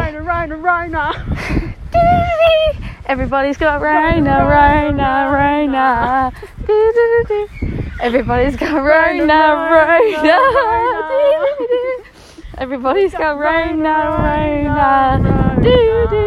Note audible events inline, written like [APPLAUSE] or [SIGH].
[LAUGHS] Rhino, rhino, rhino. Everybody's got rhino, rhino, rhino. [LAUGHS] Everybody's got rhino, rhino, Everybody's got rhino, rhino.